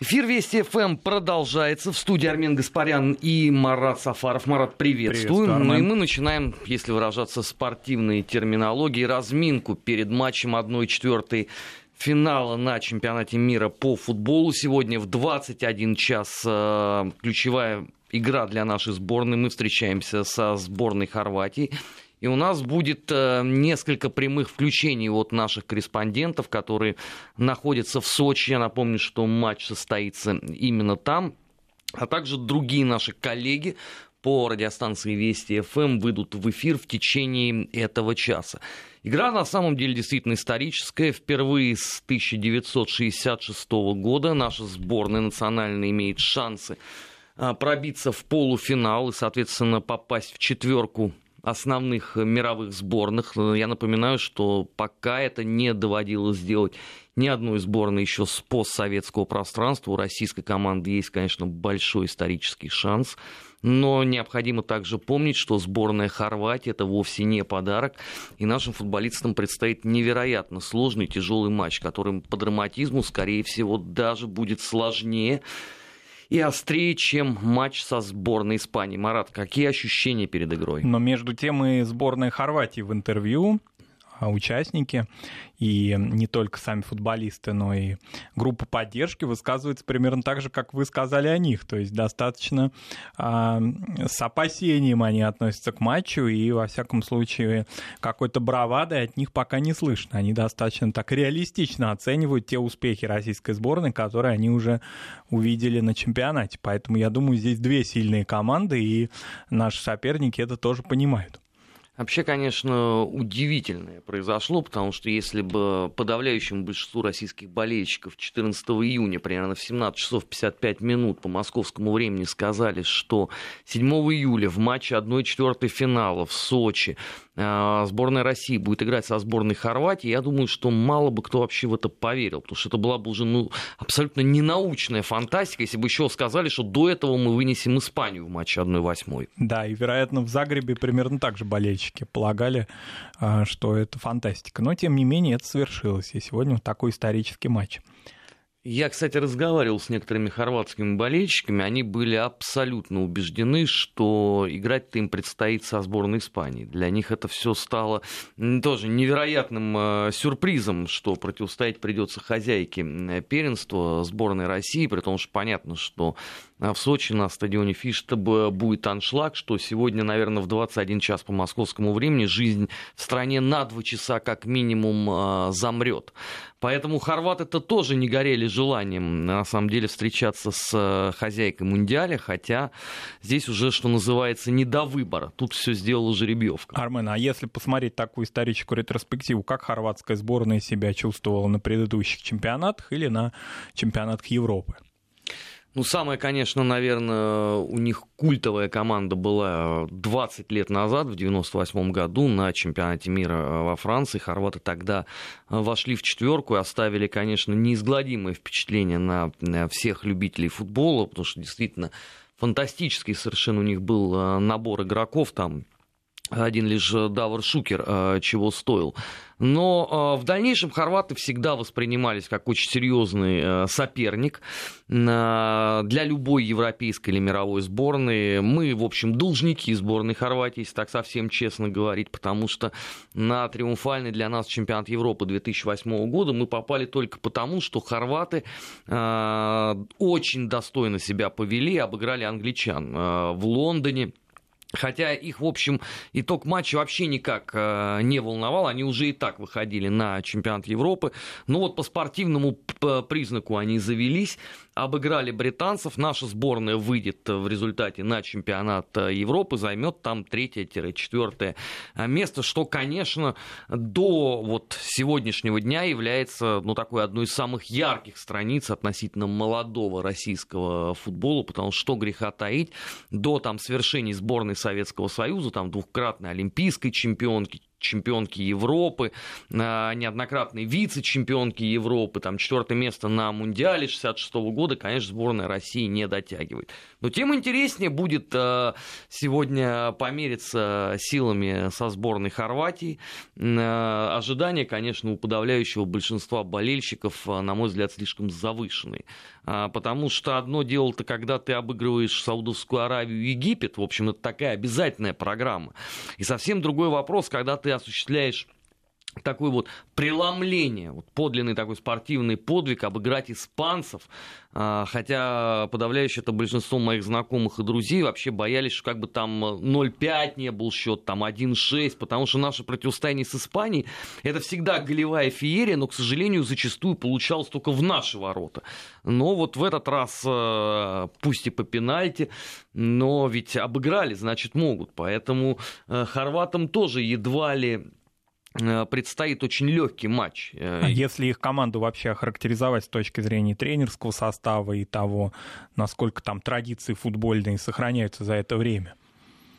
Эфир Вести ФМ продолжается. В студии Армен Гаспарян и Марат Сафаров. Марат, приветствуем. Приветствую, ну и мы начинаем, если выражаться спортивной терминологией, разминку перед матчем 1-4 финала на чемпионате мира по футболу. Сегодня в 21 час э, ключевая игра для нашей сборной. Мы встречаемся со сборной Хорватии. И у нас будет э, несколько прямых включений от наших корреспондентов, которые находятся в Сочи. Я напомню, что матч состоится именно там. А также другие наши коллеги по радиостанции Вести ФМ выйдут в эфир в течение этого часа. Игра на самом деле действительно историческая. Впервые с 1966 года наша сборная национальная имеет шансы а, пробиться в полуфинал и, соответственно, попасть в четверку основных мировых сборных. Я напоминаю, что пока это не доводилось сделать ни одной сборной еще с постсоветского пространства. У российской команды есть, конечно, большой исторический шанс. Но необходимо также помнить, что сборная Хорватии это вовсе не подарок. И нашим футболистам предстоит невероятно сложный, тяжелый матч, который по драматизму, скорее всего, даже будет сложнее и острее, чем матч со сборной Испании. Марат, какие ощущения перед игрой? Но между тем и сборная Хорватии в интервью участники, и не только сами футболисты, но и группа поддержки высказывается примерно так же, как вы сказали о них. То есть достаточно э, с опасением они относятся к матчу, и во всяком случае какой-то бравады от них пока не слышно. Они достаточно так реалистично оценивают те успехи российской сборной, которые они уже увидели на чемпионате. Поэтому я думаю, здесь две сильные команды, и наши соперники это тоже понимают. Вообще, конечно, удивительное произошло, потому что если бы подавляющему большинству российских болельщиков 14 июня, примерно в 17 часов 55 минут по московскому времени сказали, что 7 июля в матче 1-4 финала в Сочи а, сборная России будет играть со сборной Хорватии, я думаю, что мало бы кто вообще в это поверил, потому что это была бы уже ну, абсолютно ненаучная фантастика, если бы еще сказали, что до этого мы вынесем Испанию в матче 1-8. Да, и, вероятно, в Загребе примерно так же болельщики полагали, а, что это фантастика. Но, тем не менее, это свершилось, и сегодня такой исторический матч. Я, кстати, разговаривал с некоторыми хорватскими болельщиками. Они были абсолютно убеждены, что играть-то им предстоит со сборной Испании. Для них это все стало тоже невероятным э, сюрпризом, что противостоять придется хозяйке первенства сборной России, при том, что понятно, что в Сочи на стадионе Фишта будет аншлаг, что сегодня, наверное, в 21 час по московскому времени жизнь в стране на два часа как минимум э, замрет. Поэтому хорваты-то тоже не горели желанием, на самом деле, встречаться с э, хозяйкой Мундиаля, хотя здесь уже, что называется, не до выбора. Тут все сделала жеребьевка. Армен, а если посмотреть такую историческую ретроспективу, как хорватская сборная себя чувствовала на предыдущих чемпионатах или на чемпионатах Европы? Ну, самая, конечно, наверное, у них культовая команда была 20 лет назад, в 98 году, на чемпионате мира во Франции. Хорваты тогда вошли в четверку и оставили, конечно, неизгладимое впечатление на всех любителей футбола, потому что действительно фантастический совершенно у них был э, набор игроков, там один лишь Давар Шукер э, чего стоил. Но э, в дальнейшем хорваты всегда воспринимались как очень серьезный э, соперник для любой европейской или мировой сборной. Мы, в общем, должники сборной Хорватии, если так совсем честно говорить, потому что на триумфальный для нас чемпионат Европы 2008 года мы попали только потому, что хорваты очень достойно себя повели, обыграли англичан в Лондоне. Хотя их, в общем, итог матча вообще никак э, не волновал. Они уже и так выходили на чемпионат Европы. Но вот по спортивному признаку они завелись обыграли британцев. Наша сборная выйдет в результате на чемпионат Европы, займет там третье-четвертое место, что, конечно, до вот сегодняшнего дня является ну, такой одной из самых ярких страниц относительно молодого российского футбола, потому что, что греха таить, до там, свершений сборной Советского Союза, там, двухкратной олимпийской чемпионки, чемпионки Европы, неоднократные вице-чемпионки Европы, там четвертое место на Мундиале 66 года, конечно, сборная России не дотягивает. Но тем интереснее будет сегодня помериться силами со сборной Хорватии. Ожидания, конечно, у подавляющего большинства болельщиков, на мой взгляд, слишком завышенные. Потому что одно дело-то, когда ты обыгрываешь Саудовскую Аравию и Египет, в общем, это такая обязательная программа. И совсем другой вопрос, когда ты осуществляешь такое вот преломление, вот подлинный такой спортивный подвиг, обыграть испанцев, а, хотя подавляющее это большинство моих знакомых и друзей вообще боялись, что как бы там 0-5 не был счет, там 1-6, потому что наше противостояние с Испанией это всегда голевая феерия, но, к сожалению, зачастую получалось только в наши ворота. Но вот в этот раз, а, пусть и по пенальти, но ведь обыграли, значит могут, поэтому а, хорватам тоже едва ли Э, предстоит очень легкий матч. Э, а если их команду вообще охарактеризовать с точки зрения тренерского состава и того, насколько там традиции футбольные сохраняются за это время?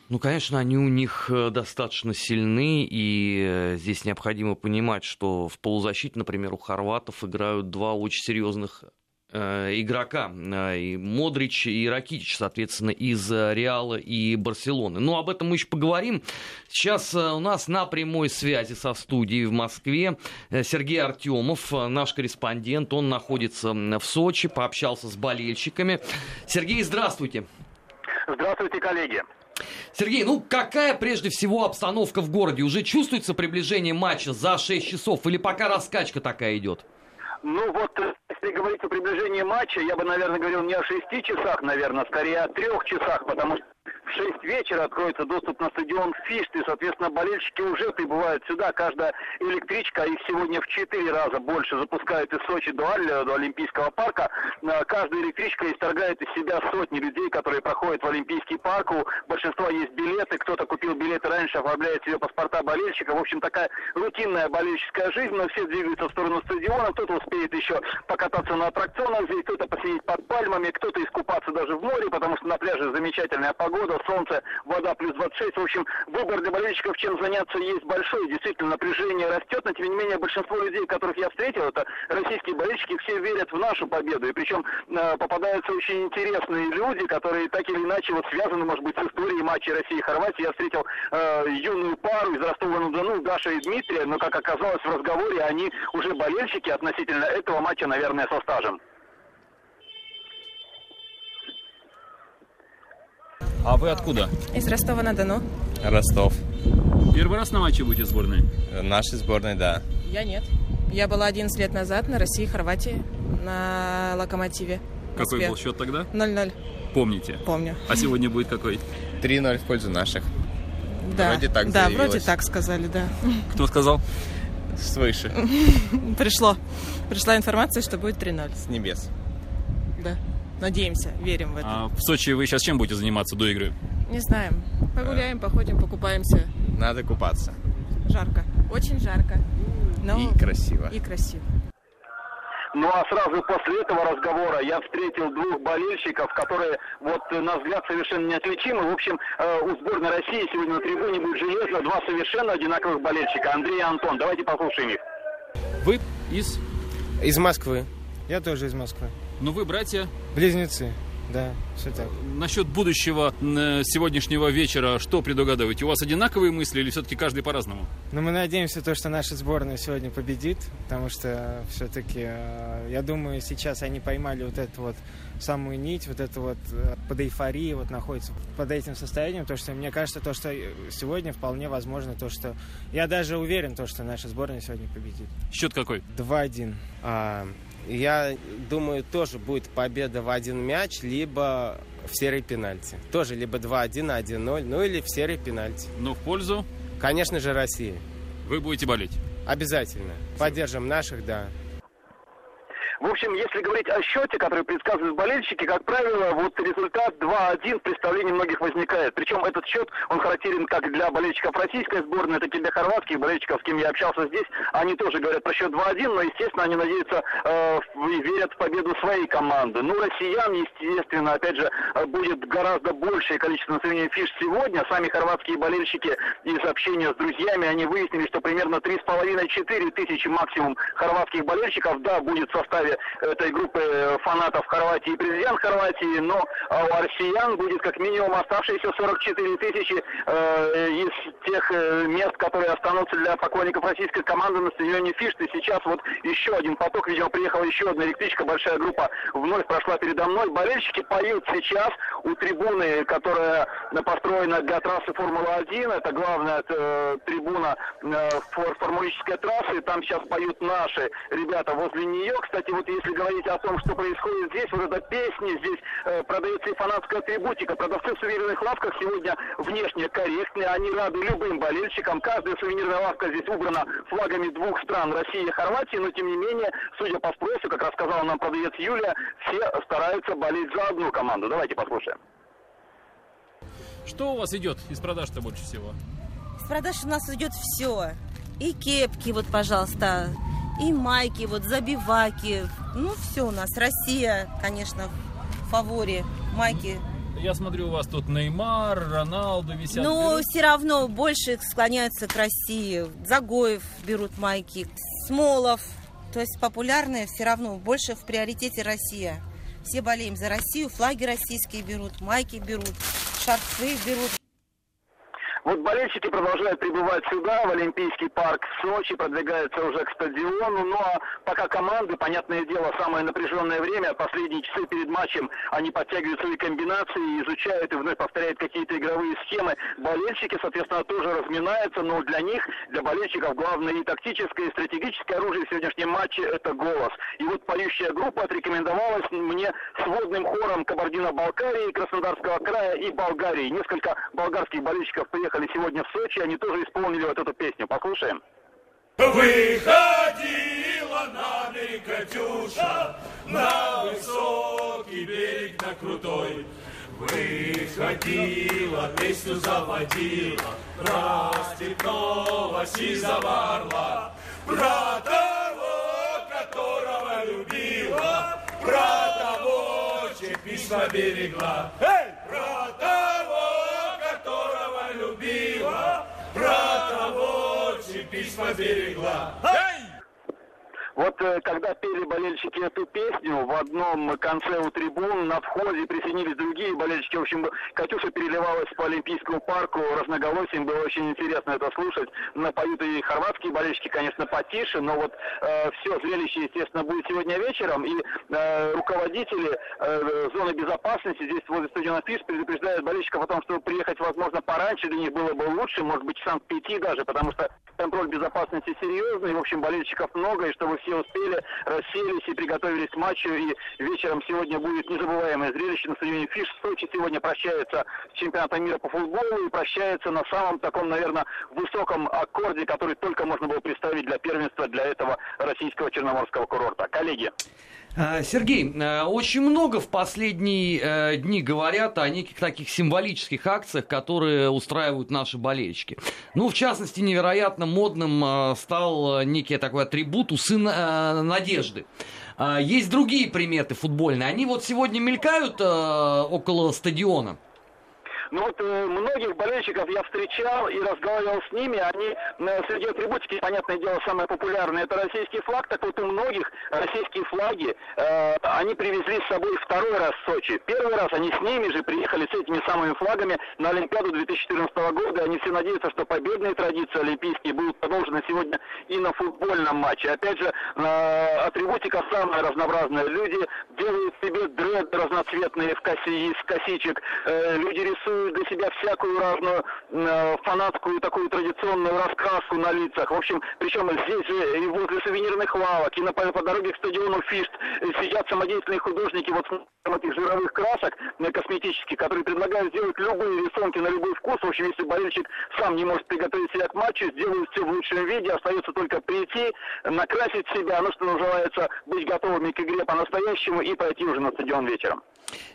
Ну, конечно, они у них э, достаточно сильны, и здесь необходимо понимать, что в полузащите, например, у хорватов играют два очень серьезных Э, игрока, э, и Модрич и Ракитич, соответственно, из э, Реала и Барселоны. Но об этом мы еще поговорим. Сейчас у нас на прямой связи со студией в Москве Сергей Артемов, наш корреспондент. Он находится в Сочи, пообщался с болельщиками. Сергей, здравствуйте. Здравствуйте, коллеги. Сергей, ну какая прежде всего обстановка в городе? Уже чувствуется приближение матча за 6 часов или пока раскачка такая идет? Ну вот если говорить о приближении матча, я бы, наверное, говорил не о шести часах, наверное, скорее о трех часах, потому что в 6 вечера откроется доступ на стадион Фишт, и, соответственно, болельщики уже прибывают сюда. Каждая электричка, их сегодня в 4 раза больше запускают из Сочи до, Аль, до Олимпийского парка. Э, каждая электричка исторгает из себя сотни людей, которые проходят в Олимпийский парк. У большинства есть билеты, кто-то купил билеты раньше, оформляет себе паспорта болельщика. В общем, такая рутинная болельщическая жизнь, но все двигаются в сторону стадиона. Кто-то успеет еще покататься на аттракционах здесь, кто-то посидеть под пальмами, кто-то искупаться даже в море, потому что на пляже замечательная погода, солнце, вода плюс 26. В общем, выбор для болельщиков, чем заняться, есть большой. Действительно, напряжение растет, но тем не менее большинство людей, которых я встретил, это российские болельщики, все верят в нашу победу. И причем э, попадаются очень интересные люди, которые так или иначе вот связаны, может быть, с историей матча России и Хорватии. Я встретил э, юную пару из Ростова-на-Дону, Даша и Дмитрия, но, как оказалось в разговоре, они уже болельщики относительно этого матча, наверное, со стажем. А вы откуда? Из Ростова-на-Дону. Ростов. Первый раз на матче будете сборной? Нашей сборной, да. Я нет. Я была 11 лет назад на России и Хорватии на Локомотиве. Какой был счет тогда? 0-0. Помните? Помню. А сегодня будет какой? 3-0 в пользу наших. Да. Вроде так Да, заявилось. вроде так сказали, да. Кто сказал? Свыше. Пришло. Пришла информация, что будет 3-0. С небес. Да. Надеемся, верим в это. А в Сочи вы сейчас чем будете заниматься до игры? Не знаем. Погуляем, походим, покупаемся. Надо купаться. Жарко. Очень жарко. Но... И красиво. И красиво. Ну а сразу после этого разговора я встретил двух болельщиков, которые, вот на взгляд, совершенно неотличимы. В общем, э, у сборной России сегодня на трибуне будет железно два совершенно одинаковых болельщика, Андрей и Антон. Давайте послушаем их. Вы из? Из Москвы. Я тоже из Москвы. Ну вы братья? Близнецы. Да, все так. Насчет будущего э, сегодняшнего вечера, что предугадываете? У вас одинаковые мысли или все-таки каждый по-разному? Ну, мы надеемся, то, что наша сборная сегодня победит, потому что все-таки, э, я думаю, сейчас они поймали вот эту вот самую нить, вот это вот э, под эйфорией, вот находится под этим состоянием, то, что мне кажется, то, что сегодня вполне возможно, то, что я даже уверен, то, что наша сборная сегодня победит. Счет какой? 2-1. А, я думаю, тоже будет победа в один мяч, либо в серии пенальти. Тоже либо 2-1, 1-0, ну или в серии пенальти. Но в пользу? Конечно же, России. Вы будете болеть? Обязательно. Поддержим наших, да. В общем, если говорить о счете, который предсказывают болельщики, как правило, вот результат 2-1 в представлении многих возникает. Причем этот счет, он характерен как для болельщиков российской сборной, так и для хорватских болельщиков, с кем я общался здесь. Они тоже говорят про счет 2-1, но, естественно, они надеются э, верят в победу своей команды. Ну, россиян, естественно, опять же, э, будет гораздо большее количество населения фиш сегодня. Сами хорватские болельщики из общения с друзьями, они выяснили, что примерно 3,5-4 тысячи максимум хорватских болельщиков, да, будет в составе этой группы фанатов Хорватии и президент Хорватии, но а у россиян будет как минимум оставшиеся 44 тысячи э, из тех э, мест, которые останутся для поклонников российской команды на стадионе Фишты. Сейчас вот еще один поток, видимо, приехала еще одна электричка, большая группа вновь прошла передо мной. Болельщики поют сейчас у трибуны, которая построена для трассы Формулы-1. Это главная э, трибуна э, формулической трассы. Там сейчас поют наши ребята возле нее. Кстати, вот если говорить о том, что происходит здесь, вот эта песня, здесь э, продается и фанатская атрибутика. Продавцы в сувенирных лавках сегодня внешне корректные. Они рады любым болельщикам. Каждая сувенирная лавка здесь убрана флагами двух стран, России и Хорватии. Но, тем не менее, судя по спросу, как рассказала нам продавец Юлия, все стараются болеть за одну команду. Давайте послушаем. Что у вас идет из продаж-то больше всего? Из продаж у нас идет все. И кепки, вот, пожалуйста, и майки, вот, забиваки. Ну, все у нас. Россия, конечно, в фаворе. Майки. Я смотрю, у вас тут Неймар, Роналду висят. Ну, все равно больше склоняются к России. Загоев берут майки, Смолов. То есть популярные все равно больше в приоритете Россия. Все болеем за Россию, флаги российские берут, майки берут, шарфы берут. Вот болельщики продолжают прибывать сюда, в Олимпийский парк в Сочи, продвигаются уже к стадиону. Ну а пока команды, понятное дело, самое напряженное время, последние часы перед матчем, они подтягивают свои комбинации, изучают и вновь повторяют какие-то игровые схемы. Болельщики, соответственно, тоже разминаются, но для них, для болельщиков, главное и тактическое, и стратегическое оружие в сегодняшнем матче – это голос. И вот поющая группа отрекомендовалась мне сводным хором Кабардино-Балкарии, Краснодарского края и Болгарии. Несколько болгарских болельщиков приехали приехали сегодня в Сочи, они тоже исполнили вот эту песню. Послушаем. Выходила на берег Катюша, на высокий берег, на крутой. Выходила, песню заводила, про степного сизого орла, про того, которого любила, про того, чьи письма берегла. Эй! Про того, берегла. Эй! Вот э, когда пели болельщики эту песню, в одном конце у трибун на входе присоединились другие болельщики. В общем, Катюша переливалась по Олимпийскому парку разноголосием. Было очень интересно это слушать. Напоют и хорватские болельщики, конечно, потише, но вот э, все зрелище, естественно, будет сегодня вечером. И э, руководители э, зоны безопасности здесь возле стадиона ФИС предупреждают болельщиков о том, что приехать, возможно, пораньше для них было бы лучше, может быть, часам к пяти даже, потому что контроль безопасности серьезный. В общем, болельщиков много, и чтобы все успели, расселись и приготовились к матчу. И вечером сегодня будет незабываемое зрелище на стадионе Фиш. Сочи сегодня прощается с чемпионатом мира по футболу и прощается на самом таком, наверное, высоком аккорде, который только можно было представить для первенства для этого российского черноморского курорта. Коллеги. А, Сергей, э, очень много в последние э, дни говорят о неких таких символических акциях, которые устраивают наши болельщики. Ну, в частности, невероятно модным э, стал некий такой атрибут усы надежды. А, есть другие приметы футбольные. Они вот сегодня мелькают около стадиона. Но ну вот э, многих болельщиков я встречал и разговаривал с ними. Они э, среди атрибутики, понятное дело, самое популярное это российский флаг. Так вот у многих российские флаги э, они привезли с собой второй раз в Сочи. Первый раз они с ними же приехали с этими самыми флагами на Олимпиаду 2014 года. Они все надеются, что победные традиции олимпийские будут продолжены сегодня и на футбольном матче. Опять же, э, атрибутика самая разнообразная. Люди делают себе плакаты разноцветные в косе, из косичек. Э, люди рисуют для себя всякую разную э, фанатскую такую традиционную раскраску на лицах. В общем, причем здесь же и возле сувенирных лавок, и на, по, по дороге к стадиону Фишт сидят самодеятельные художники вот с этих жировых красок косметических, которые предлагают сделать любые рисунки на любой вкус. В общем, если болельщик сам не может приготовить себя к матчу, сделают все в лучшем виде, остается только прийти, накрасить себя, ну, что называется, быть готовыми к игре по-настоящему и пойти уже на стадион вечером.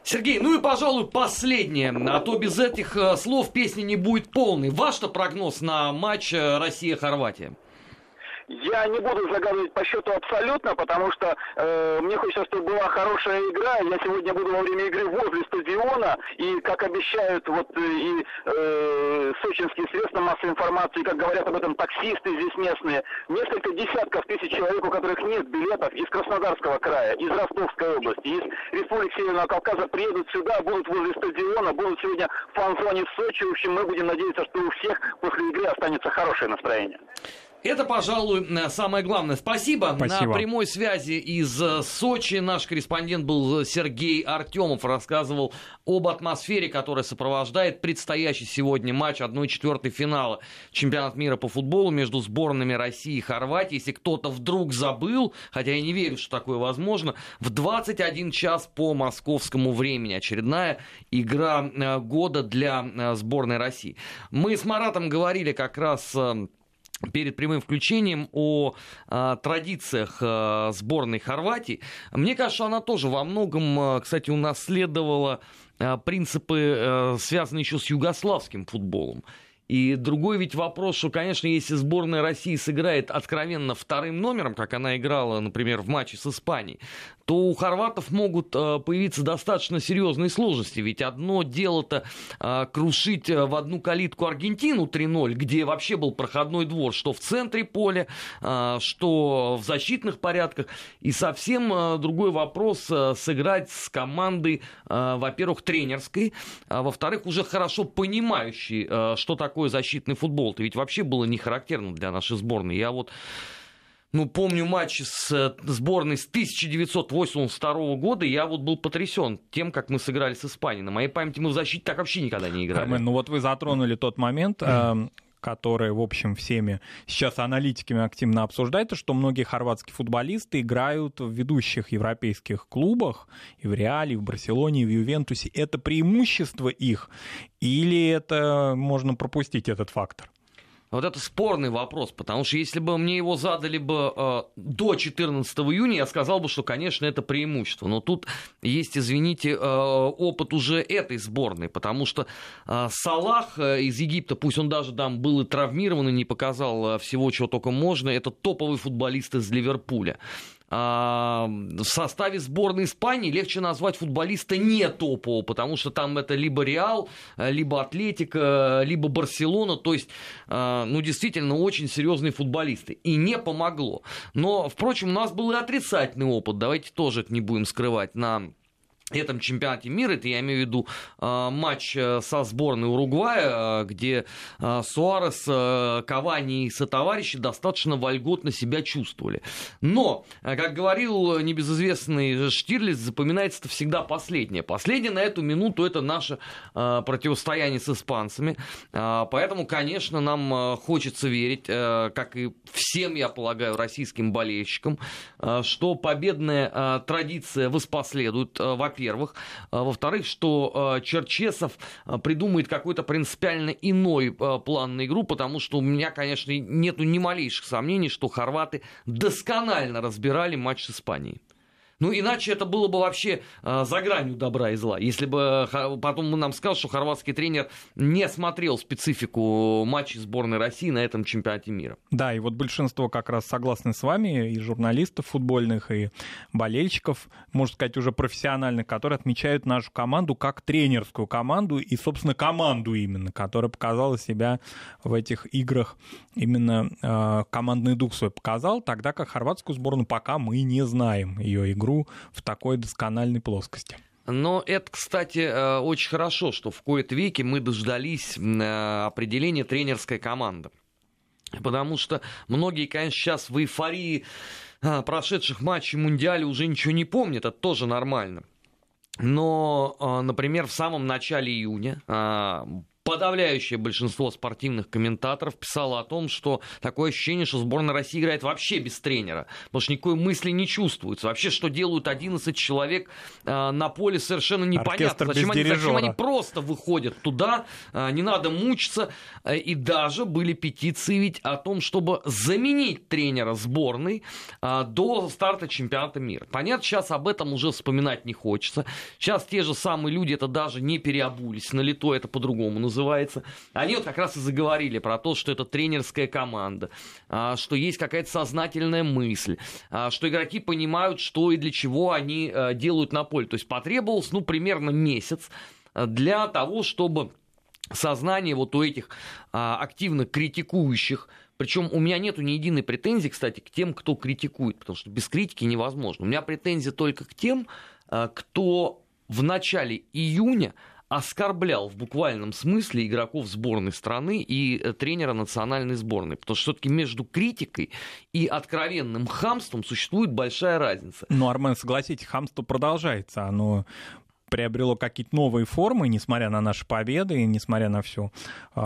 Сергей, ну и, пожалуй, последнее, а то без этих э, слов песни не будет полной. Ваш-то прогноз на матч э, Россия-Хорватия? Я не буду загадывать по счету абсолютно, потому что э, мне хочется, чтобы была хорошая игра. Я сегодня буду во время игры возле стадиона, и, как обещают вот э, и э, сочинские средства массовой информации, как говорят об этом таксисты здесь местные, несколько десятков тысяч человек, у которых нет билетов из Краснодарского края, из Ростовской области, из Республики Северного Кавказа, приедут сюда, будут возле стадиона, будут сегодня в фан-зоне в Сочи. В общем, мы будем надеяться, что у всех после игры останется хорошее настроение. Это, пожалуй, самое главное. Спасибо. Спасибо. На прямой связи из э, Сочи наш корреспондент был Сергей Артемов. Рассказывал об атмосфере, которая сопровождает предстоящий сегодня матч 1-4 финала чемпионат мира по футболу между сборными России и Хорватии. Если кто-то вдруг забыл, хотя я не верю, что такое возможно, в 21 час по московскому времени. Очередная игра э, года для э, сборной России. Мы с Маратом говорили как раз перед прямым включением о а, традициях а, сборной Хорватии. Мне кажется, она тоже во многом, а, кстати, унаследовала принципы, а, связанные еще с югославским футболом. И другой ведь вопрос, что, конечно, если сборная России сыграет откровенно вторым номером, как она играла, например, в матче с Испанией, то у хорватов могут э, появиться достаточно серьезные сложности. Ведь одно дело-то э, крушить э, в одну калитку Аргентину 3-0, где вообще был проходной двор, что в центре поля, что в защитных порядках. И совсем другой вопрос сыграть с командой, во-первых, тренерской, а во-вторых, уже хорошо понимающей, что такое защитный футбол. Это ведь вообще было не характерно для нашей сборной. Я вот ну, помню матч с э, сборной с 1982 года, я вот был потрясен тем, как мы сыграли с Испанией. На моей памяти мы в защите так вообще никогда не играли. Армен, ну вот вы затронули тот момент, э, который, в общем, всеми сейчас аналитиками активно обсуждают, что многие хорватские футболисты играют в ведущих европейских клубах, и в Реале, и в Барселоне, и в Ювентусе. Это преимущество их, или это можно пропустить этот фактор? Вот это спорный вопрос, потому что если бы мне его задали бы э, до 14 июня, я сказал бы, что, конечно, это преимущество. Но тут есть, извините, э, опыт уже этой сборной, потому что э, Салах э, из Египта, пусть он даже там был и травмирован и не показал э, всего, чего только можно, это топовый футболист из Ливерпуля. А, в составе сборной Испании легче назвать футболиста не топового, потому что там это либо Реал, либо Атлетика, либо Барселона, то есть, а, ну, действительно, очень серьезные футболисты. И не помогло. Но, впрочем, у нас был и отрицательный опыт, давайте тоже это не будем скрывать, на этом чемпионате мира, это я имею в виду э, матч э, со сборной Уругвая, э, где Суарес, Кавани и сотоварищи достаточно вольготно себя чувствовали. Но, как говорил небезызвестный Штирлиц, запоминается это всегда последнее. Последнее на эту минуту это наше противостояние с испанцами. Поэтому, конечно, нам хочется верить, как и всем, я полагаю, российским болельщикам, что победная традиция воспоследует. Во во-первых. А, во-вторых, что а, Черчесов а, придумает какой-то принципиально иной план на игру, потому что у меня, конечно, нету ни малейших сомнений, что хорваты досконально разбирали матч с Испанией. Ну, иначе это было бы вообще э, за гранью добра и зла. Если бы потом нам сказал, что хорватский тренер не смотрел специфику матчей сборной России на этом чемпионате мира. Да, и вот большинство как раз согласны с вами, и журналистов футбольных, и болельщиков, можно сказать, уже профессиональных, которые отмечают нашу команду как тренерскую команду, и, собственно, команду именно, которая показала себя в этих играх, именно э, командный дух свой показал, тогда как хорватскую сборную пока мы не знаем ее игру игру в такой доскональной плоскости. Но это, кстати, э, очень хорошо, что в кои-то веке мы дождались э, определения тренерской команды. Потому что многие, конечно, сейчас в эйфории э, прошедших матчей Мундиаля уже ничего не помнят, это тоже нормально. но, например, в самом начале июня подавляющее большинство спортивных комментаторов писало о том, что такое ощущение, что сборная России играет вообще без тренера, потому что никакой мысли не чувствуется. Вообще, что делают 11 человек э, на поле, совершенно непонятно. Зачем они, зачем они просто выходят туда, э, не надо мучиться. Э, и даже были петиции ведь о том, чтобы заменить тренера сборной э, до старта чемпионата мира. Понятно, сейчас об этом уже вспоминать не хочется. Сейчас те же самые люди это даже не переобулись, на лето это по-другому называется называется. Они вот как раз и заговорили про то, что это тренерская команда, а, что есть какая-то сознательная мысль, а, что игроки понимают, что и для чего они а, делают на поле. То есть потребовалось, ну, примерно месяц для того, чтобы сознание вот у этих активно критикующих причем у меня нету ни единой претензии, кстати, к тем, кто критикует, потому что без критики невозможно. У меня претензия только к тем, кто в начале июня оскорблял в буквальном смысле игроков сборной страны и э, тренера национальной сборной. Потому что все-таки между критикой и откровенным хамством существует большая разница. Ну, Армен, согласитесь, хамство продолжается. Оно приобрело какие-то новые формы, несмотря на наши победы, и несмотря на всю э,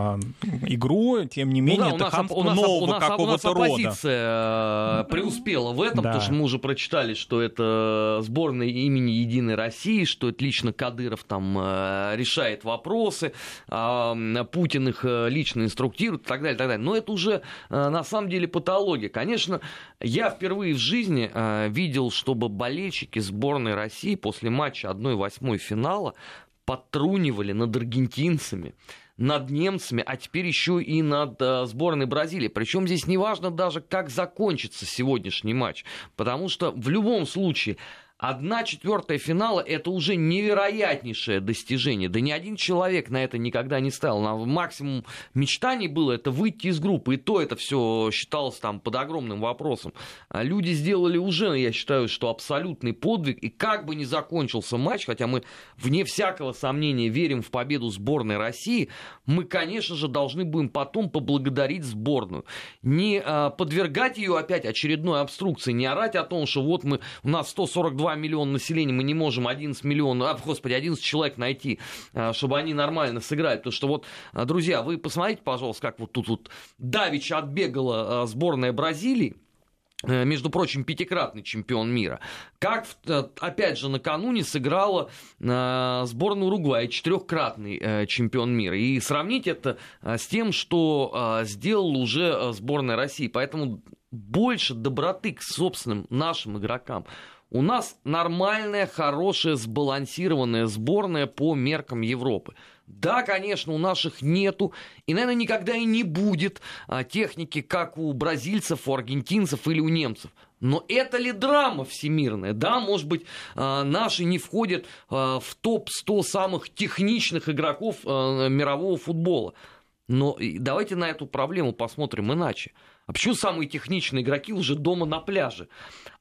игру, тем не менее, ну, да, это хамство у нас, нового какого-то рода. оппозиция э, преуспела в этом, да. потому что мы уже прочитали, что это сборная имени Единой России, что это лично Кадыров там э, решает вопросы, э, Путин их э, лично инструктирует и так далее, и так далее. Но это уже на самом деле патология. Конечно, я впервые в жизни видел, чтобы болельщики сборной России после матча 1-8 восьмой финала подтрунивали над аргентинцами, над немцами, а теперь еще и над э, сборной Бразилии. Причем здесь не важно даже, как закончится сегодняшний матч, потому что в любом случае Одна четвертая финала – это уже невероятнейшее достижение. Да ни один человек на это никогда не ставил. На максимум мечтаний было это выйти из группы. И то это все считалось там под огромным вопросом. А люди сделали уже, я считаю, что абсолютный подвиг. И как бы ни закончился матч, хотя мы вне всякого сомнения верим в победу сборной России, мы, конечно же, должны будем потом поблагодарить сборную. Не а, подвергать ее опять очередной обструкции, не орать о том, что вот мы, у нас 142 2 миллиона населения, мы не можем 11 миллионов, а, господи, 11 человек найти, а, чтобы они нормально сыграли. Потому что вот, а, друзья, вы посмотрите, пожалуйста, как вот тут вот Давич отбегала а, сборная Бразилии, э, между прочим, пятикратный чемпион мира. Как, э, опять же, накануне сыграла сборная Уругвая, четырехкратный э, чемпион мира. И сравнить это с тем, что сделала уже сборная России. Поэтому больше доброты к собственным нашим игрокам. У нас нормальная, хорошая, сбалансированная сборная по меркам Европы. Да, конечно, у наших нету, и, наверное, никогда и не будет а, техники, как у бразильцев, у аргентинцев или у немцев. Но это ли драма всемирная? Да, может быть, а, наши не входят а, в топ-100 самых техничных игроков а, мирового футбола. Но давайте на эту проблему посмотрим иначе. А почему самые техничные игроки уже дома на пляже?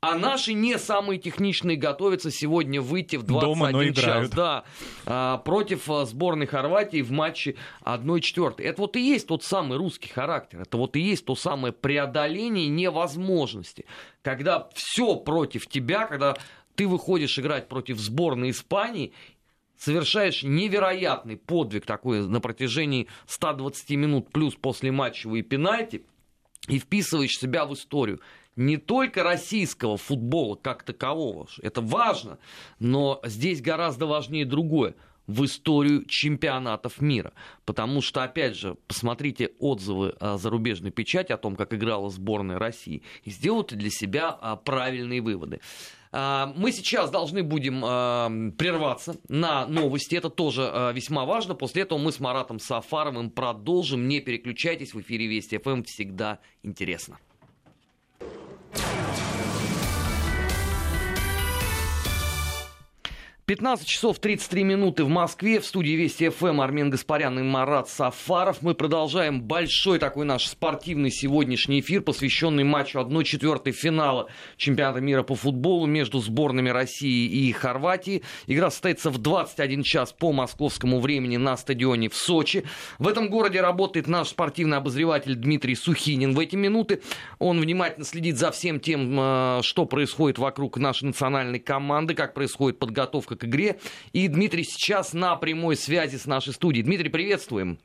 А наши не самые техничные готовятся сегодня выйти в 21 дома, час. Да, а, против а, сборной Хорватии в матче 1-4. Это вот и есть тот самый русский характер. Это вот и есть то самое преодоление невозможности. Когда все против тебя, когда ты выходишь играть против сборной Испании, совершаешь невероятный подвиг такой на протяжении 120 минут плюс после матчевые пенальти – и вписываешь себя в историю не только российского футбола как такового, это важно, но здесь гораздо важнее другое в историю чемпионатов мира. Потому что, опять же, посмотрите отзывы зарубежной печати о том, как играла сборная России, и сделайте для себя а, правильные выводы. А, мы сейчас должны будем а, прерваться на новости. Это тоже а, весьма важно. После этого мы с Маратом Сафаровым продолжим. Не переключайтесь. В эфире Вести ФМ всегда интересно. 15 часов 33 минуты в Москве. В студии Вести ФМ Армен Гаспарян и Марат Сафаров. Мы продолжаем большой такой наш спортивный сегодняшний эфир, посвященный матчу 1-4 финала чемпионата мира по футболу между сборными России и Хорватии. Игра состоится в 21 час по московскому времени на стадионе в Сочи. В этом городе работает наш спортивный обозреватель Дмитрий Сухинин в эти минуты. Он внимательно следит за всем тем, э, что происходит вокруг нашей национальной команды, как происходит подготовка к игре. И Дмитрий сейчас на прямой связи с нашей студией. Дмитрий, приветствуем.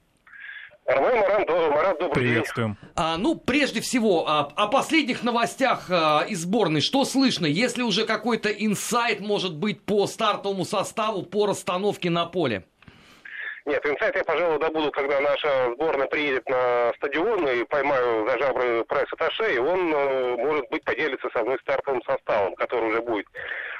Армен, Марат, Марат, добрый Приветствуем. день. А, ну, прежде всего, а, о последних новостях а, из сборной. Что слышно? Есть ли уже какой-то инсайт, может быть, по стартовому составу, по расстановке на поле? Нет, инсайт я, пожалуй, добуду, когда наша сборная приедет на стадион и поймаю за жабры пресс-атташе, и он, э, может быть, поделится со мной стартовым составом, который уже будет.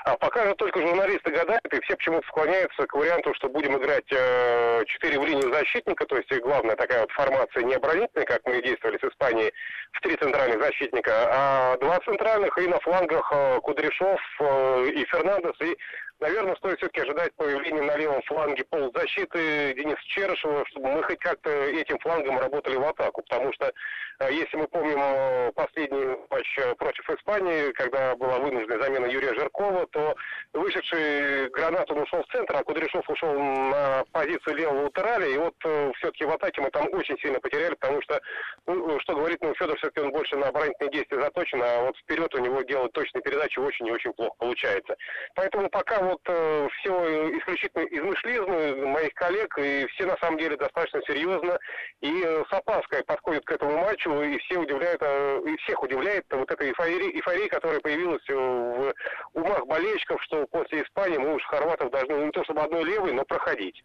А пока же только журналисты гадают, и все почему-то склоняются к варианту, что будем играть э, 4 в линию защитника, то есть главная такая вот формация не оборонительная, как мы действовали с Испанией, в три центральных защитника, а два центральных и на флангах э, Кудряшов э, и Фернандес, и Наверное, стоит все-таки ожидать появления на левом фланге полузащиты Дениса Черышева, чтобы мы хоть как-то этим флангом работали в атаку. Потому что, э, если мы помним э, последний матч э, против Испании, когда была вынуждена замена Юрия Жиркова, то вышедший гранат он ушел в центр, а Кудряшов ушел на позицию левого латераля. И вот все-таки в атаке мы там очень сильно потеряли, потому что, ну, что говорит, ну, Федор все-таки он больше на оборонительные действия заточен, а вот вперед у него делать точные передачи очень и очень плохо получается. Поэтому пока вот э, все исключительно измышлизмы моих коллег, и все на самом деле достаточно серьезно и э, с опаской подходят к этому матчу, и все удивляют, э, и всех удивляет вот эта эйфория, эйфория, которая появилась в умах болельщиков, что после Испании мы уж хорватов должны не то чтобы одной левой, но проходить.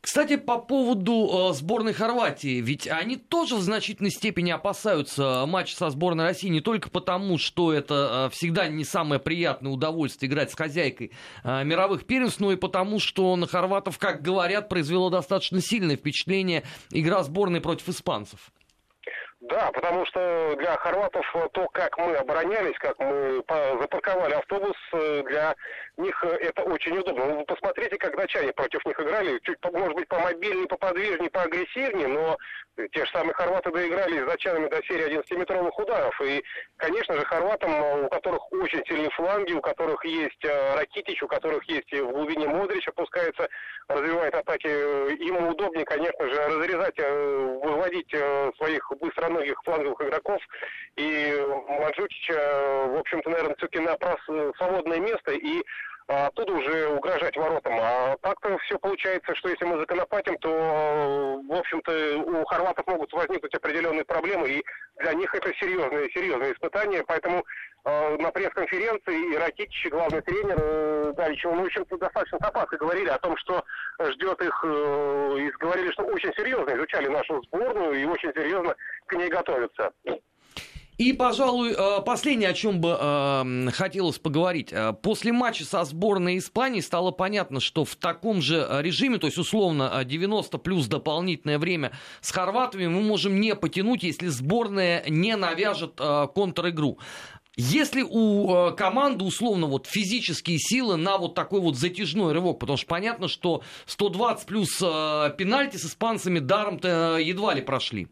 Кстати, по поводу э, сборной Хорватии, ведь они тоже в значительной степени опасаются матча со сборной России не только потому, что это э, всегда не самое приятное удовольствие играть с хозяйкой э, мировых первенств, но и потому, что на хорватов, как говорят, произвело достаточно сильное впечатление игра сборной против испанцев. Да, потому что для хорватов то, как мы оборонялись, как мы запарковали автобус, э, для них это очень удобно. Вы посмотрите, как датчане против них играли, чуть, может быть, помобильнее, поподвижнее, поагрессивнее, но те же самые хорваты доиграли с до серии 11-метровых ударов. И, конечно же, хорватам, у которых очень сильные фланги, у которых есть э, Ракитич, у которых есть в глубине Модрич опускается, развивает атаки, им удобнее, конечно же, разрезать, э, выводить своих быстро многих фланговых игроков. И Манджутич, в общем-то, наверное, все-таки на свободное место и оттуда уже угрожать воротам. А так-то все получается, что если мы законопатим, то, в общем-то, у хорватов могут возникнуть определенные проблемы, и для них это серьезное, серьезное испытание. Поэтому э, на пресс-конференции и Ракитич, главный тренер э, он, в общем-то, достаточно с опаской говорили о том, что ждет их, э, и говорили, что очень серьезно изучали нашу сборную и очень серьезно к ней готовятся. И, пожалуй, э, последнее, о чем бы э, хотелось поговорить. Э, после матча со сборной Испании стало понятно, что в таком же режиме, то есть условно 90 плюс дополнительное время с хорватами мы можем не потянуть, если сборная не навяжет контр-игру. Если у команды условно вот физические силы на вот такой вот затяжной рывок, потому что понятно, что 120 плюс пенальти с испанцами даром-то едва ли прошли.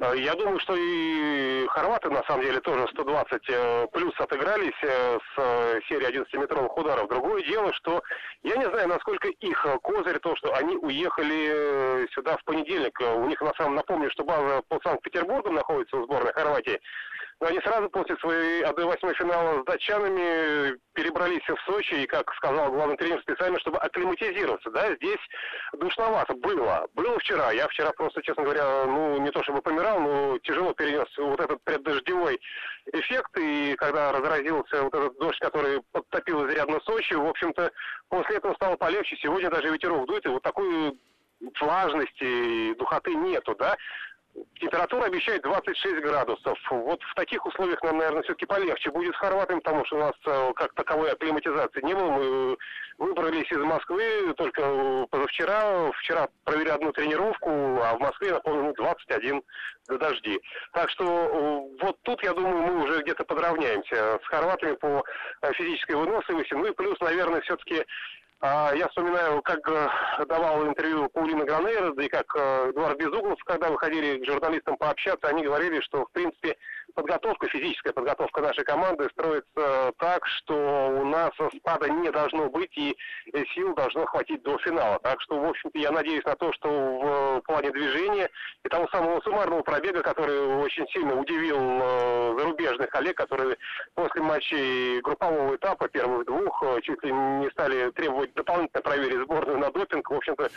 Э, я думаю, что и хорваты, на самом деле, тоже 120 э, плюс отыгрались э, с серии 11-метровых ударов. Другое дело, что я не знаю, насколько их козырь то, что они уехали сюда в понедельник. У них, на самом напомню, что база по Санкт-Петербургу находится в сборной Хорватии. Но они сразу после своей 1-8 финала с датчанами перебрались в Сочи, и, как сказал главный тренер, специально, чтобы акклиматизироваться. Да, здесь душновато было. Было вчера. Я вчера просто, честно говоря, ну, не то чтобы помирал, но тяжело перенес вот этот преддождевой эффект. И когда разразился вот этот дождь, который подтопил изрядно Сочи, в общем-то, после этого стало полегче. Сегодня даже ветерок дует, и вот такой влажности, духоты нету, да. Температура обещает 26 градусов. Вот в таких условиях нам, наверное, все-таки полегче будет с хорватами, потому что у нас э, как таковой акклиматизации не было. Мы выбрались из Москвы только позавчера. Вчера провели одну тренировку, а в Москве, напомню, 21 дожди. Так что э, вот тут, я думаю, мы уже где-то подравняемся с хорватами по э, физической выносливости. Ну и плюс, наверное, все-таки я вспоминаю, как э, давал интервью Паулина Гранейра, да и как э, Эдуард Безуглов, когда выходили к журналистам пообщаться, они говорили, что, в принципе, подготовка, физическая подготовка нашей команды строится так, что у нас спада не должно быть и сил должно хватить до финала. Так что, в общем-то, я надеюсь на то, что в плане движения и того самого суммарного пробега, который очень сильно удивил э, зарубежных коллег, которые после матчей группового этапа, первых двух, э, чуть ли не стали требовать дополнительно проверить сборную на допинг. В общем-то,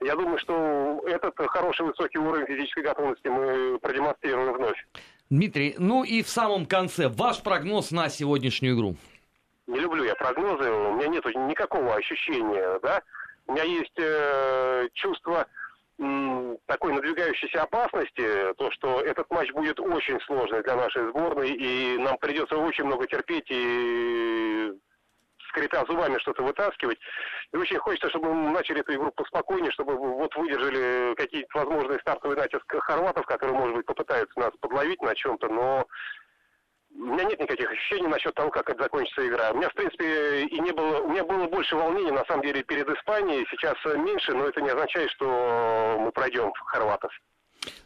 я думаю, что этот хороший высокий уровень физической готовности мы продемонстрируем вновь. Дмитрий, ну и в самом конце, ваш прогноз на сегодняшнюю игру? Не люблю я прогнозы, у меня нет никакого ощущения, да. У меня есть э, чувство такой надвигающейся опасности, то, что этот матч будет очень сложный для нашей сборной, и нам придется очень много терпеть и скрипя зубами что-то вытаскивать. И очень хочется, чтобы мы начали эту игру поспокойнее, чтобы вот выдержали какие-то возможные стартовые натиск хорватов, которые, может быть, попытаются нас подловить на чем-то, но у меня нет никаких ощущений насчет того, как это закончится игра. У меня, в принципе, и не было, у меня было больше волнений, на самом деле, перед Испанией. Сейчас меньше, но это не означает, что мы пройдем хорватов.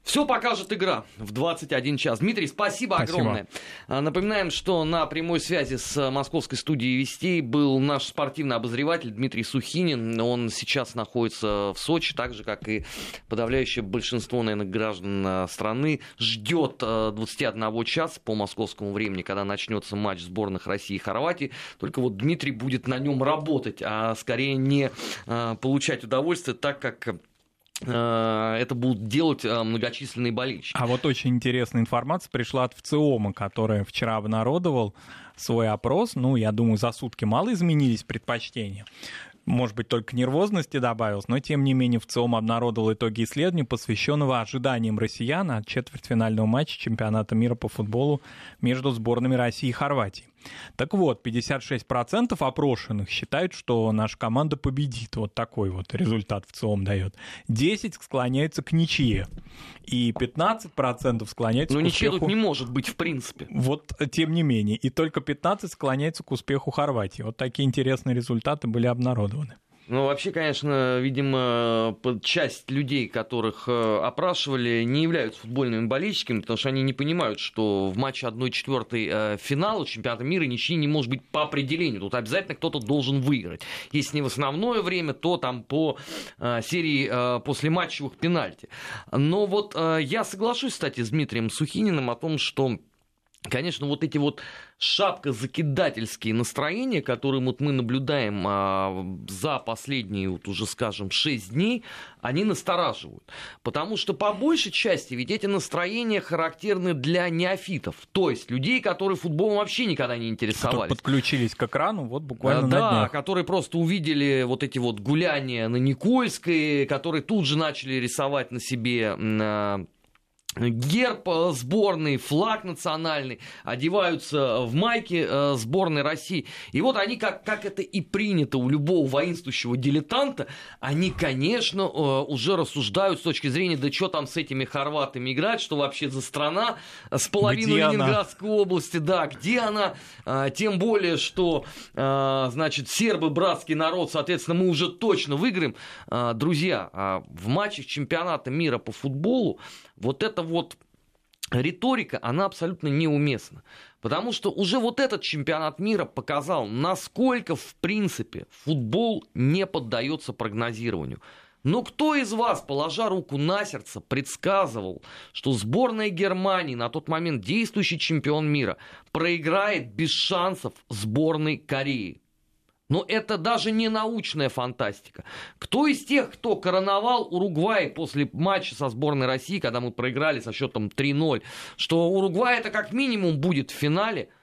Все покажет игра в 21 час. Дмитрий, спасибо, спасибо огромное. А, напоминаем, что на прямой связи с московской студией Вестей был наш спортивный обозреватель Дмитрий Сухинин. Он сейчас находится в Сочи, так же, как и подавляющее большинство, наверное, граждан а, страны. Ждет 21 а, часа по московскому времени, когда начнется матч сборных России и Хорватии. Только вот Дмитрий будет на нем работать, а скорее не получать удовольствие, так как Э, это будут делать э, многочисленные болельщики. А вот очень интересная информация пришла от ВЦИОМа, который вчера обнародовал свой опрос. Ну, я думаю, за сутки мало изменились предпочтения может быть, только нервозности добавилось, но тем не менее в целом обнародовал итоги исследования, посвященного ожиданиям россиян от четвертьфинального матча чемпионата мира по футболу между сборными России и Хорватии. Так вот, 56% опрошенных считают, что наша команда победит. Вот такой вот результат в целом дает. 10 склоняются к ничье. И 15% склоняются Но к ничья успеху... тут не может быть в принципе. Вот тем не менее. И только 15 склоняются к успеху Хорватии. Вот такие интересные результаты были обнародованы. Ну, вообще, конечно, видимо, часть людей, которых э, опрашивали, не являются футбольными болельщиками, потому что они не понимают, что в матче 1-4 э, финала чемпионата мира ничьи не может быть по определению. Тут обязательно кто-то должен выиграть. Если не в основное время, то там по э, серии после матчевых пенальти. Но вот я соглашусь, кстати, с Дмитрием Сухининым о том, что Конечно, вот эти вот шапкозакидательские настроения, которые вот мы наблюдаем а, за последние, вот уже скажем, 6 дней, они настораживают. Потому что по большей части ведь эти настроения характерны для неофитов, то есть людей, которые футболом вообще никогда не интересовались. Которые подключились к экрану вот буквально а, Да, на днях. которые просто увидели вот эти вот гуляния на Никольской, которые тут же начали рисовать на себе а, герб э, сборной, флаг национальный, одеваются в майки э, сборной России. И вот они, как, как это и принято у любого воинствующего дилетанта, они, конечно, э, уже рассуждают с точки зрения, да что там с этими хорватами играть, что вообще за страна с половиной где Ленинградской она? области, да, где она, тем более, что, значит, сербы, братский народ, соответственно, мы уже точно выиграем. Друзья, а в матчах чемпионата мира по футболу вот эта вот риторика, она абсолютно неуместна. Потому что уже вот этот чемпионат мира показал, насколько, в принципе, футбол не поддается прогнозированию. Но кто из вас, положа руку на сердце, предсказывал, что сборная Германии, на тот момент действующий чемпион мира, проиграет без шансов сборной Кореи? Но это даже не научная фантастика. Кто из тех, кто короновал Уругвай после матча со сборной России, когда мы проиграли со счетом 3-0, что Уругвай это как минимум будет в финале –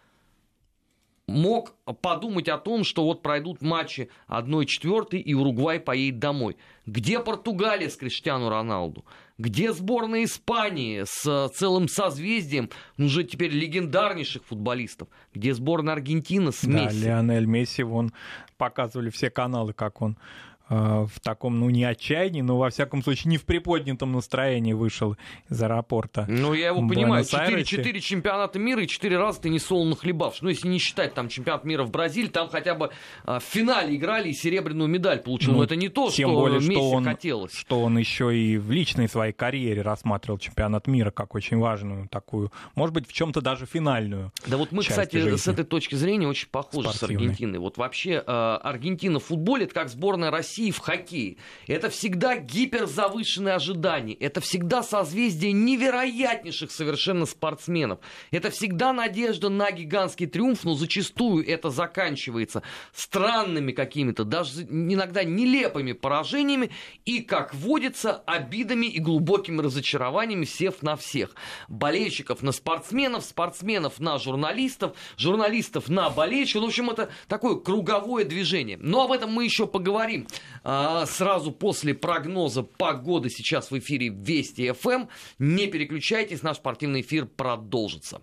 мог подумать о том, что вот пройдут матчи 1-4 и Уругвай поедет домой. Где Португалия с Криштиану Роналду? Где сборная Испании с целым созвездием уже теперь легендарнейших футболистов? Где сборная Аргентины с Месси? Да, Лионель Месси, вон показывали все каналы, как он Э, в таком, ну, не отчаянии, но, во всяком случае, не в приподнятом настроении вышел из аэропорта. Ну, я его понимаю. Четыре, чемпионата мира и четыре раза ты не солоно хлебавший. Ну, если не считать там чемпионат мира в Бразилии, там хотя бы а, в финале играли и серебряную медаль получил. Ну, но это не то, тем что более, Месси что он, хотелось. Что он еще и в личной своей карьере рассматривал чемпионат мира как очень важную такую, может быть, в чем-то даже финальную. Да вот мы, кстати, жизни. с этой точки зрения очень похожи Спортивной. с Аргентиной. Вот вообще э, Аргентина в футболе это как сборная России России в хоккее. Это всегда гиперзавышенные ожидания. Это всегда созвездие невероятнейших совершенно спортсменов. Это всегда надежда на гигантский триумф, но зачастую это заканчивается странными какими-то, даже иногда нелепыми поражениями и, как водится, обидами и глубокими разочарованиями всех на всех. Болельщиков на спортсменов, спортсменов на журналистов, журналистов на болельщиков. В общем, это такое круговое движение. Но об этом мы еще поговорим. А, сразу после прогноза погоды сейчас в эфире Вести ФМ. Не переключайтесь, наш спортивный эфир продолжится.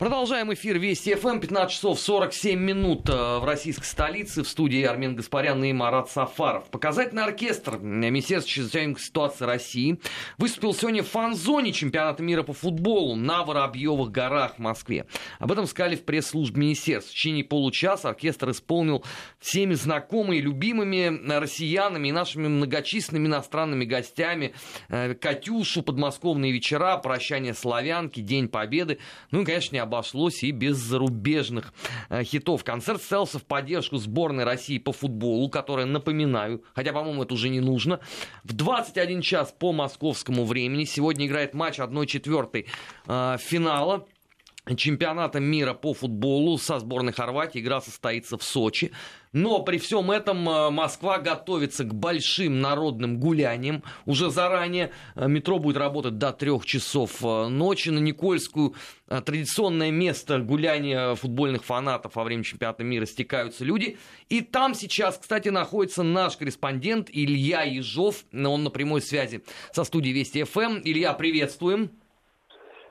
Продолжаем эфир Вести ФМ. 15 часов 47 минут э, в российской столице. В студии Армен Гаспарян и Марат Сафаров. Показательный оркестр Министерства чрезвычайной ситуации России выступил сегодня в фан-зоне чемпионата мира по футболу на Воробьевых горах в Москве. Об этом сказали в пресс-службе министерства. В течение получаса оркестр исполнил всеми знакомыми и любимыми россиянами и нашими многочисленными иностранными гостями э, «Катюшу», «Подмосковные вечера», «Прощание славянки», «День Победы». Ну и, конечно, не обошлось и без зарубежных э, хитов. Концерт состоялся в поддержку сборной России по футболу, которая, напоминаю, хотя, по-моему, это уже не нужно, в 21 час по московскому времени сегодня играет матч 1-4 э, финала чемпионата мира по футболу со сборной Хорватии. Игра состоится в Сочи. Но при всем этом э, Москва готовится к большим народным гуляниям. Уже заранее э, метро будет работать до трех часов э, ночи. На Никольскую традиционное место гуляния футбольных фанатов во время чемпионата мира стекаются люди. И там сейчас, кстати, находится наш корреспондент Илья Ежов. Он на прямой связи со студией Вести ФМ. Илья, приветствуем.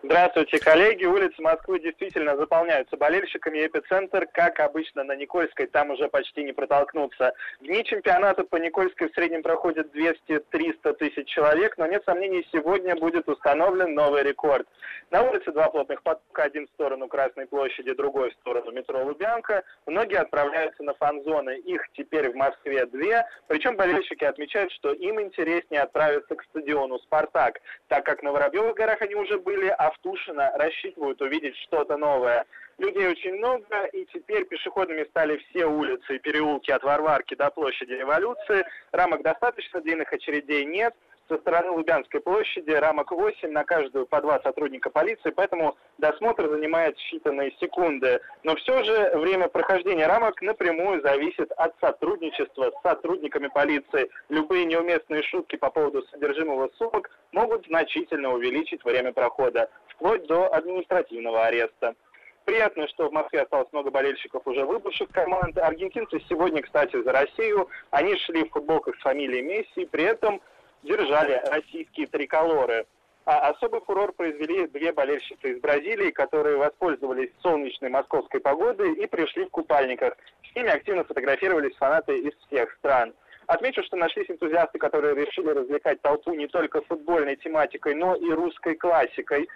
Здравствуйте, коллеги. Улицы Москвы действительно заполняются болельщиками. Эпицентр, как обычно, на Никольской, там уже почти не протолкнуться. В дни чемпионата по Никольской в среднем проходит 200-300 тысяч человек, но нет сомнений, сегодня будет установлен новый рекорд. На улице два плотных потока, один в сторону Красной площади, другой в сторону метро Лубянка. Многие отправляются на фан-зоны. Их теперь в Москве две. Причем болельщики отмечают, что им интереснее отправиться к стадиону «Спартак», так как на Воробьевых горах они уже были, а в Тушино рассчитывают увидеть что-то новое. Людей очень много, и теперь пешеходными стали все улицы и переулки от Варварки до площади Революции. Рамок достаточно, длинных очередей нет со стороны Лубянской площади рамок 8 на каждую по два сотрудника полиции, поэтому досмотр занимает считанные секунды. Но все же время прохождения рамок напрямую зависит от сотрудничества с сотрудниками полиции. Любые неуместные шутки по поводу содержимого сумок могут значительно увеличить время прохода, вплоть до административного ареста. Приятно, что в Москве осталось много болельщиков уже выбывших команд. Аргентинцы сегодня, кстати, за Россию. Они шли в футболках с фамилией Месси, при этом держали российские триколоры. А особый фурор произвели две болельщицы из Бразилии, которые воспользовались солнечной московской погодой и пришли в купальниках. С ними активно фотографировались фанаты из всех стран. Отмечу, что нашлись энтузиасты, которые решили развлекать толпу не только футбольной тематикой, но и русской классикой.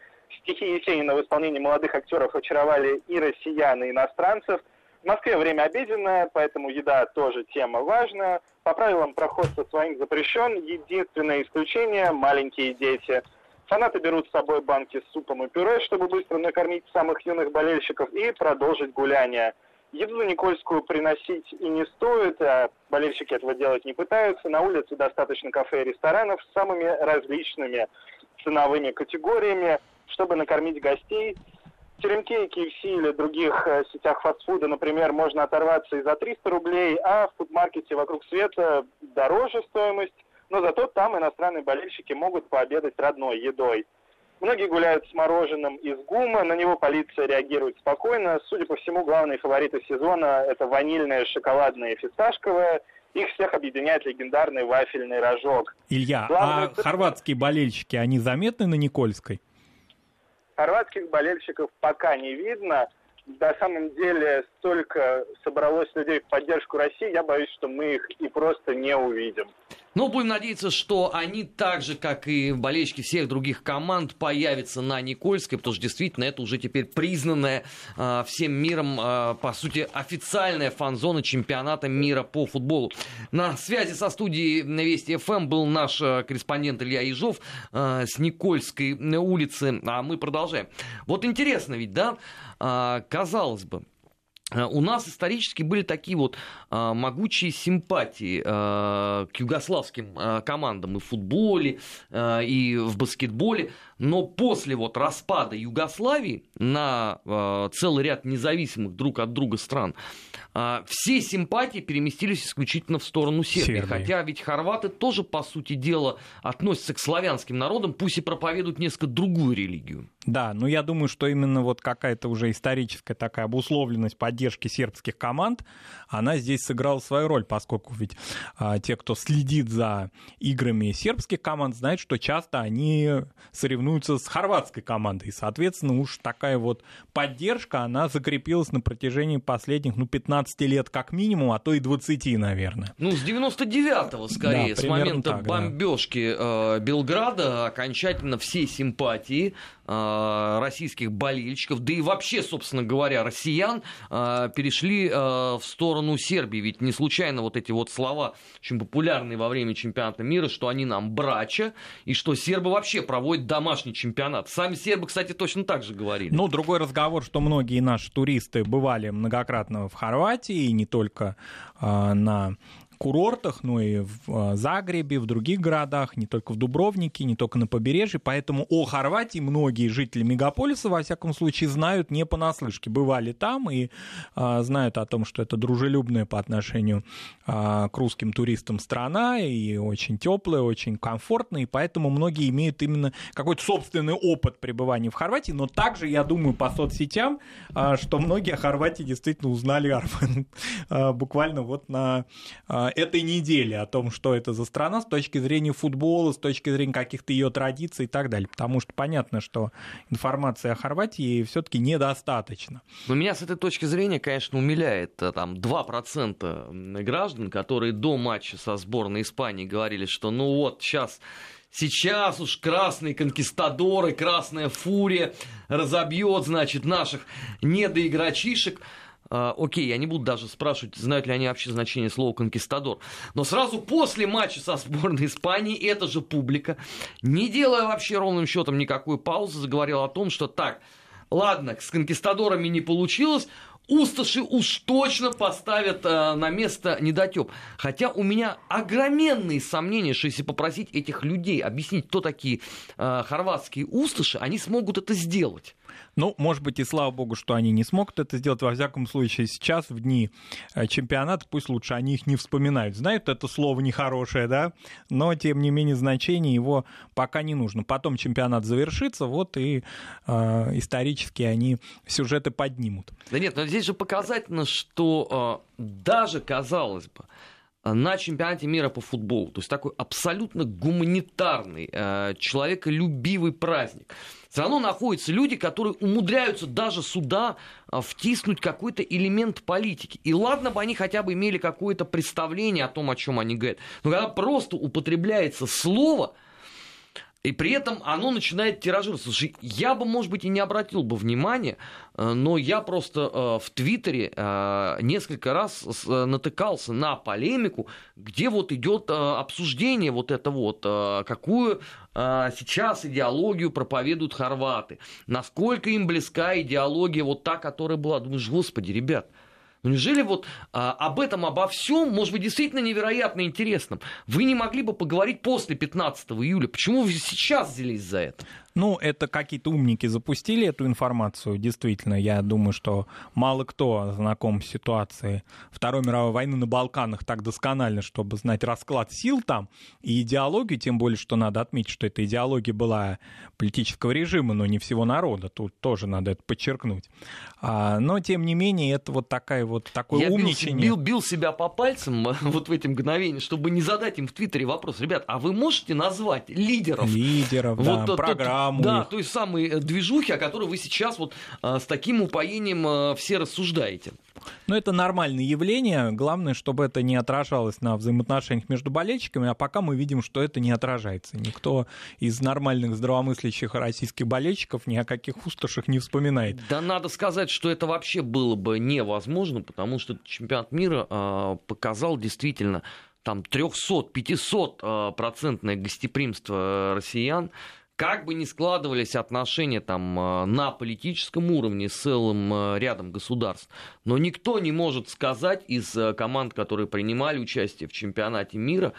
Стихи Есенина в исполнении молодых актеров очаровали и россиян, и иностранцев – в Москве время обеденное, поэтому еда тоже тема важная. По правилам проход со своим запрещен. Единственное исключение – маленькие дети. Фанаты берут с собой банки с супом и пюре, чтобы быстро накормить самых юных болельщиков и продолжить гуляние. Еду на Никольскую приносить и не стоит, а болельщики этого делать не пытаются. На улице достаточно кафе и ресторанов с самыми различными ценовыми категориями, чтобы накормить гостей – теремке, KFC или других э, сетях фастфуда, например, можно оторваться и за 300 рублей, а в фудмаркете вокруг света дороже стоимость, но зато там иностранные болельщики могут пообедать родной едой. Многие гуляют с мороженым из гума, на него полиция реагирует спокойно. Судя по всему, главные фавориты сезона – это ванильное, шоколадное и фисташковое. Их всех объединяет легендарный вафельный рожок. Илья, Главное... а хорватские болельщики, они заметны на Никольской? Хорватских болельщиков пока не видно. на самом деле столько собралось людей в поддержку России, я боюсь, что мы их и просто не увидим. Но будем надеяться, что они так же, как и болельщики всех других команд, появятся на Никольской, потому что действительно это уже теперь признанная э, всем миром, э, по сути, официальная фан-зона чемпионата мира по футболу. На связи со студией Вести ФМ был наш э, корреспондент Илья Ежов э, с Никольской улицы, а мы продолжаем. Вот интересно ведь, да, э, казалось бы, у нас исторически были такие вот а, могучие симпатии а, к югославским а, командам и в футболе, и в баскетболе, но после вот распада Югославии на а, целый ряд независимых друг от друга стран а, все симпатии переместились исключительно в сторону Сербии. Сербии. Хотя ведь хорваты тоже, по сути дела, относятся к славянским народам, пусть и проповедуют несколько другую религию. Да, но я думаю, что именно вот какая-то уже историческая такая обусловленность поддержки сербских команд, она здесь сыграла свою роль, поскольку ведь а, те, кто следит за играми сербских команд, знают, что часто они соревнуются с хорватской командой. И, соответственно, уж такая вот поддержка, она закрепилась на протяжении последних, ну, 15 лет как минимум, а то и 20, наверное. Ну, с 99-го скорее, да, с момента так, бомбежки да. э, Белграда окончательно все симпатии Э, российских болельщиков, да и вообще, собственно говоря, россиян э, перешли в сторону Сербии. Ведь не случайно вот эти вот слова, очень популярные во время чемпионата мира, что они нам брача, и что сербы вообще проводят домашний чемпионат. Сами сербы, кстати, точно так же говорили. Ну, другой разговор, что многие наши туристы бывали многократно в Хорватии, и не только на курортах, но и в а, Загребе, в других городах, не только в Дубровнике, не только на побережье. Поэтому о Хорватии многие жители мегаполиса, во всяком случае, знают не понаслышке. Бывали там и а, знают о том, что это дружелюбная по отношению а, к русским туристам страна и очень теплая, очень комфортная. И поэтому многие имеют именно какой-то собственный опыт пребывания в Хорватии. Но также, я думаю, по соцсетям, а, что многие о Хорватии действительно узнали а, буквально вот на а, этой недели о том, что это за страна с точки зрения футбола, с точки зрения каких-то ее традиций и так далее. Потому что понятно, что информации о Хорватии все-таки недостаточно. Но меня с этой точки зрения, конечно, умиляет э, там 2% граждан, которые до матча со сборной Испании говорили, что ну вот сейчас Сейчас уж красные конкистадоры, красная фурия разобьет, значит, наших недоигрочишек. А, окей, я не буду даже спрашивать, знают ли они вообще значение слова «конкистадор». Но сразу после матча со сборной Испании эта же публика, не делая вообще ровным счетом никакой паузы, заговорила о том, что так, ладно, с конкистадорами не получилось, Усташи уж точно поставят э, на место недотеп. Хотя у меня огроменные сомнения, что если попросить этих людей объяснить, кто такие э, хорватские усташи, они смогут это сделать. Ну, может быть, и слава богу, что они не смогут это сделать. Во всяком случае, сейчас, в дни э, чемпионата, пусть лучше они их не вспоминают. Знают, это слово нехорошее, да, но, тем не менее, значение его пока не нужно. Потом чемпионат завершится, вот и э, исторически они сюжеты поднимут. Да нет, но здесь же показательно, что э, даже, казалось бы, на чемпионате мира по футболу. То есть такой абсолютно гуманитарный, э, человеколюбивый праздник. Все равно находятся люди, которые умудряются даже сюда э, втиснуть какой-то элемент политики. И ладно бы они хотя бы имели какое-то представление о том, о чем они говорят. Но когда просто употребляется слово, и при этом оно начинает тиражировать. Слушай, я бы, может быть, и не обратил бы внимания, э, но я просто э, в Твиттере э, несколько раз натыкался на полемику, где вот идет обсуждение вот это вот, какую сейчас идеологию проповедуют хорваты, насколько им близка идеология вот та, которая была. Думаешь, господи, ребят, ну неужели вот а, об этом, обо всем, может быть, действительно невероятно интересном, вы не могли бы поговорить после 15 июля? Почему вы сейчас взялись за это? Ну, это какие-то умники запустили эту информацию, действительно. Я думаю, что мало кто знаком с ситуацией Второй мировой войны на Балканах так досконально, чтобы знать расклад сил там и идеологию, тем более, что надо отметить, что эта идеология была политического режима, но не всего народа. Тут тоже надо это подчеркнуть. А, но, тем не менее, это вот такая вот такое Я умничание. Бил, бил, бил себя по пальцам вот в эти мгновения, чтобы не задать им в Твиттере вопрос. Ребят, а вы можете назвать лидеров? Лидеров, вот, да, программ самой. Да, той самой э, движухи, о которой вы сейчас вот э, с таким упоением э, все рассуждаете. Ну, это нормальное явление. Главное, чтобы это не отражалось на взаимоотношениях между болельщиками, а пока мы видим, что это не отражается. Никто из нормальных здравомыслящих российских болельщиков ни о каких пустошах не вспоминает. Да надо сказать, что это вообще было бы невозможно, потому что чемпионат мира э, показал действительно там 300-500 э, процентное гостеприимство россиян, как бы ни складывались отношения там э, на политическом уровне с целым э, рядом государств, но никто не может сказать из э, команд, которые принимали участие в чемпионате мира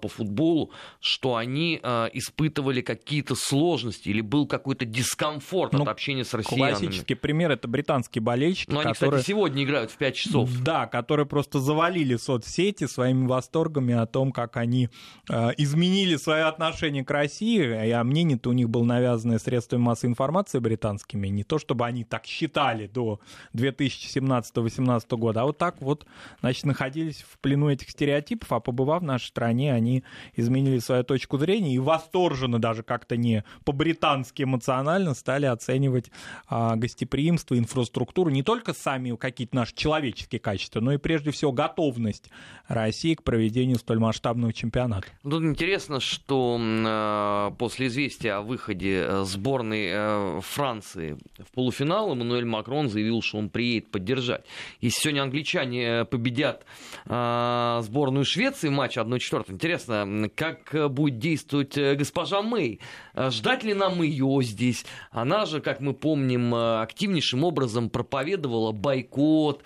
по футболу, что они испытывали какие-то сложности или был какой-то дискомфорт ну, от общения с россиянами. Классический пример это британские болельщики. Но они, которые... кстати, сегодня играют в 5 часов. Да, которые просто завалили соцсети своими восторгами о том, как они изменили свое отношение к России, а мнение мнение-то у них было навязанное средствами массовой информации британскими, не то чтобы они так считали до 2017-2018 года, а вот так вот, значит, находились в плену этих стереотипов, а побывав в нашей стране, они изменили свою точку зрения и восторженно даже как-то не по-британски эмоционально стали оценивать а, гостеприимство, инфраструктуру, не только сами какие-то наши человеческие качества, но и прежде всего готовность России к проведению столь масштабного чемпионата. Тут интересно, что э, после известия о выходе э, сборной э, Франции в полуфинал, Эммануэль Макрон заявил, что он приедет поддержать. Если сегодня англичане э, победят сборную Швеции в матче 1-4, интересно, как будет действовать госпожа Мэй? Ждать ли нам ее здесь? Она же, как мы помним, активнейшим образом проповедовала бойкот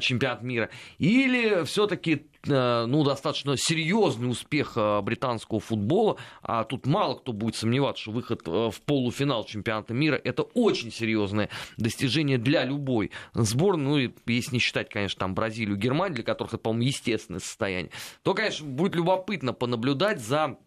чемпионат мира. Или все-таки Э, ну, достаточно серьезный успех э, британского футбола, а тут мало кто будет сомневаться, что выход э, в полуфинал чемпионата мира – это очень серьезное достижение для любой сборной, ну, если не считать, конечно, там Бразилию, Германию, для которых это, по-моему, естественное состояние, то, конечно, будет любопытно понаблюдать за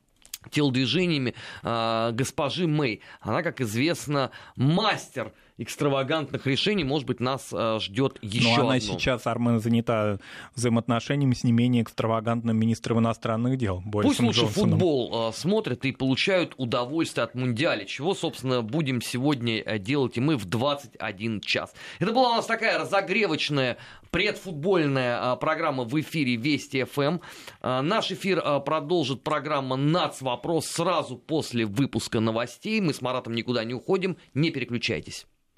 телодвижениями э, госпожи Мэй. Она, как известно, мастер экстравагантных решений, может быть, нас э, ждет еще Но она одно. сейчас, Армен, занята взаимоотношениями с не менее экстравагантным министром иностранных дел. Борисом Пусть лучше Джонсоном. футбол э, смотрят и получают удовольствие от Мундиаля, чего, собственно, будем сегодня э, делать и мы в 21 час. Это была у нас такая разогревочная предфутбольная программа в эфире Вести ФМ. Наш эфир продолжит программа «Нац. Вопрос» сразу после выпуска новостей. Мы с Маратом никуда не уходим, не переключайтесь.